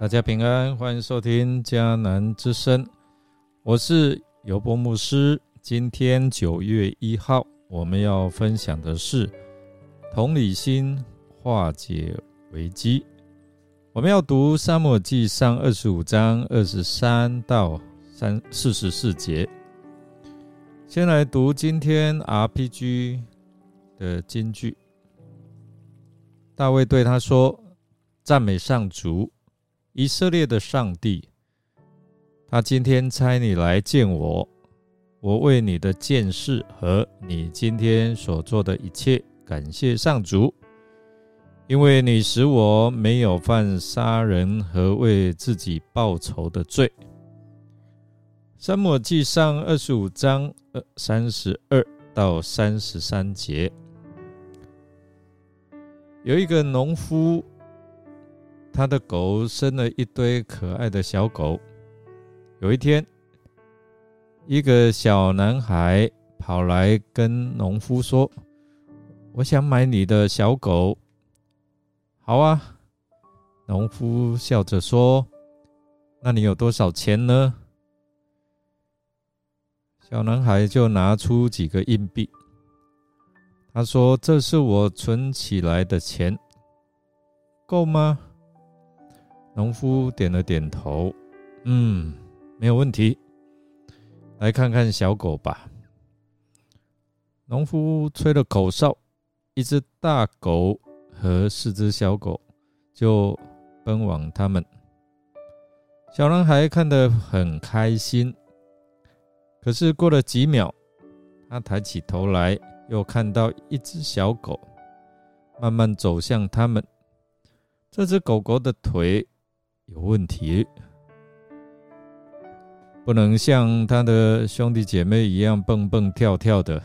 大家平安，欢迎收听迦南之声，我是尤波牧师。今天九月一号，我们要分享的是同理心化解危机。我们要读《沙漠记上》二十五章二十三到三四十四节。先来读今天 RPG 的金句。大卫对他说：“赞美上主。”以色列的上帝，他今天差你来见我，我为你的见识和你今天所做的一切感谢上主，因为你使我没有犯杀人和为自己报仇的罪。三摩记上二十五章二三十二到三十三节，有一个农夫。他的狗生了一堆可爱的小狗。有一天，一个小男孩跑来跟农夫说：“我想买你的小狗。”“好啊。”农夫笑着说：“那你有多少钱呢？”小男孩就拿出几个硬币。他说：“这是我存起来的钱，够吗？”农夫点了点头，嗯，没有问题。来看看小狗吧。农夫吹了口哨，一只大狗和四只小狗就奔往他们。小男孩看得很开心，可是过了几秒，他抬起头来，又看到一只小狗慢慢走向他们。这只狗狗的腿。有问题，不能像他的兄弟姐妹一样蹦蹦跳跳的。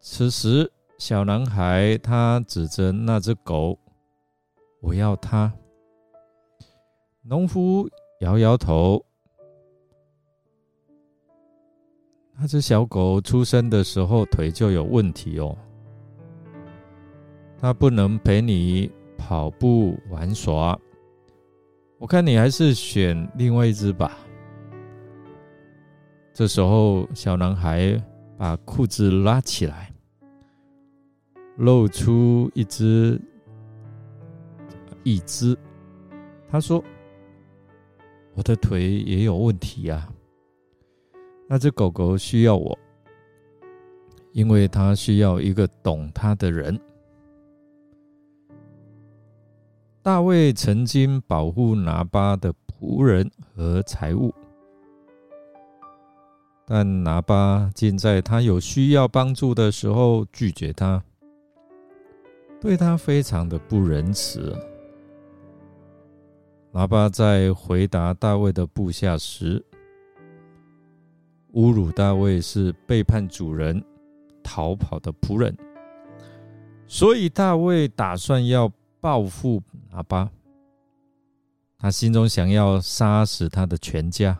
此时，小男孩他指着那只狗：“我要它。”农夫摇摇头：“那只小狗出生的时候腿就有问题哦，它不能陪你跑步玩耍。”我看你还是选另外一只吧。这时候，小男孩把裤子拉起来，露出一只一只。他说：“我的腿也有问题呀。那只狗狗需要我，因为它需要一个懂它的人。”大卫曾经保护拿巴的仆人和财物，但拿巴竟在他有需要帮助的时候拒绝他，对他非常的不仁慈。拿巴在回答大卫的部下时，侮辱大卫是背叛主人、逃跑的仆人，所以大卫打算要报复。拿巴，他心中想要杀死他的全家。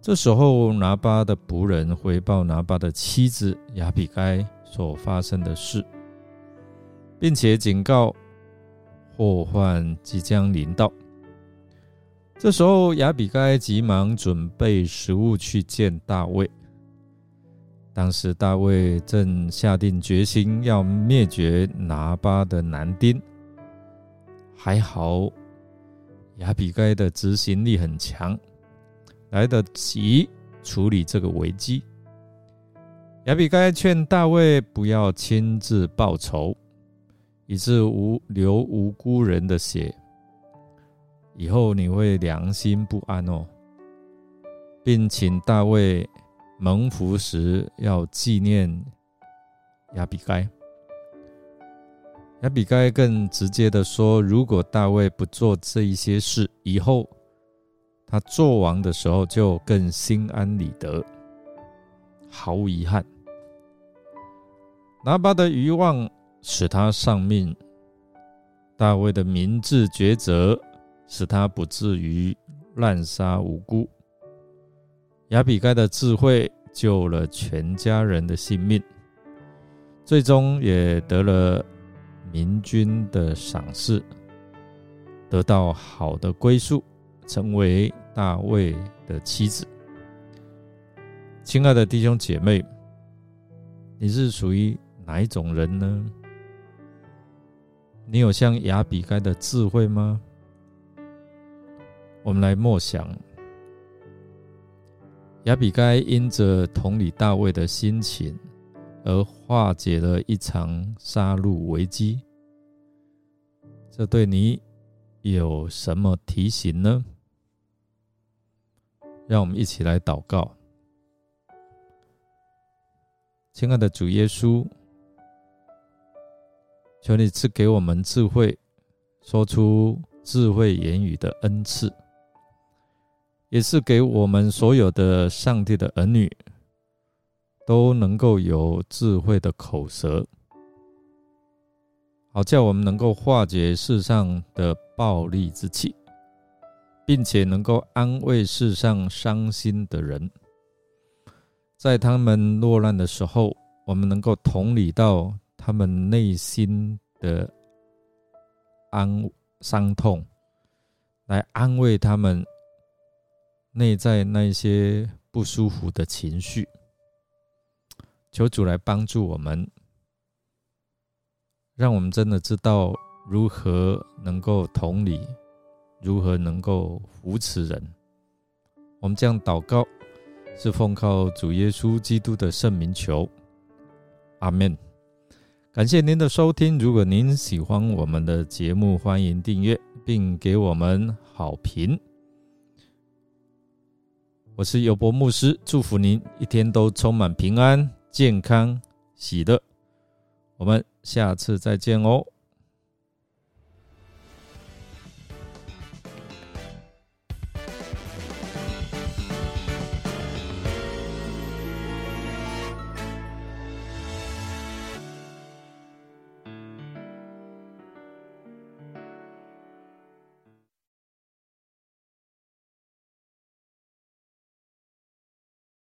这时候，拿巴的仆人回报拿巴的妻子亚比该所发生的事，并且警告祸患即将临到。这时候，亚比该急忙准备食物去见大卫。当时，大卫正下定决心要灭绝拿巴的男丁。还好，亚比该的执行力很强，来得及处理这个危机。亚比该劝大卫不要亲自报仇，以致无流无辜人的血，以后你会良心不安哦，并请大卫蒙福时要纪念亚比该。亚比该更直接的说：“如果大卫不做这一些事，以后他做王的时候就更心安理得，毫无遗憾。拿巴的欲望使他丧命，大卫的明智抉择使他不至于滥杀无辜。亚比该的智慧救了全家人的性命，最终也得了。”明君的赏识，得到好的归宿，成为大卫的妻子。亲爱的弟兄姐妹，你是属于哪一种人呢？你有像亚比该的智慧吗？我们来默想，亚比该因着同理大卫的心情，而化解了一场杀戮危机。这对你有什么提醒呢？让我们一起来祷告，亲爱的主耶稣，求你赐给我们智慧，说出智慧言语的恩赐，也是给我们所有的上帝的儿女，都能够有智慧的口舌。好叫我们能够化解世上的暴力之气，并且能够安慰世上伤心的人，在他们落难的时候，我们能够同理到他们内心的安伤痛，来安慰他们内在那些不舒服的情绪。求主来帮助我们。让我们真的知道如何能够同理，如何能够扶持人。我们这样祷告，是奉靠主耶稣基督的圣名求，阿门。感谢您的收听。如果您喜欢我们的节目，欢迎订阅并给我们好评。我是尤博牧师，祝福您一天都充满平安、健康、喜乐。我们下次再见哦。